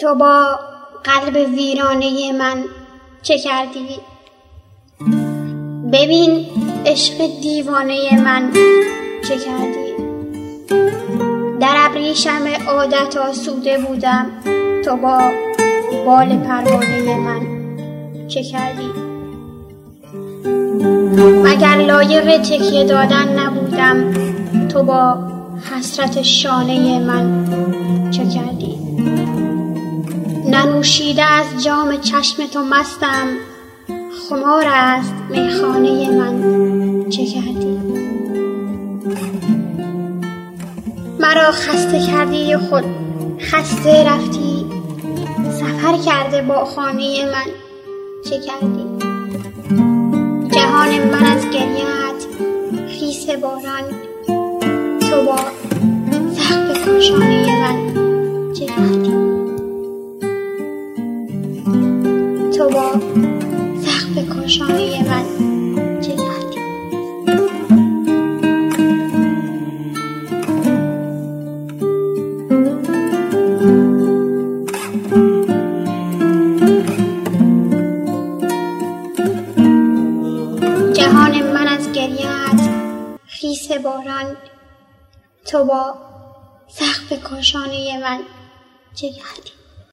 تو با قلب ویرانه من چه کردی؟ ببین عشق دیوانه من چه کردی؟ در ابریشم عادت آسوده بودم تو با بال پروانه من چه کردی؟ مگر لایق تکیه دادن نبودم تو با حسرت شانه من ننوشیده از جام چشم تو مستم. خمار است میخانه من. چه کردی؟ مرا خسته کردی خود خسته رفتی. سفر کرده با خانه من. چه کردی؟ جهان من از گریت خیس باران. تو با تو با سقف کاشانه من کردی جهان من از گریت خیس باران تو با سقف کاشانه من کردی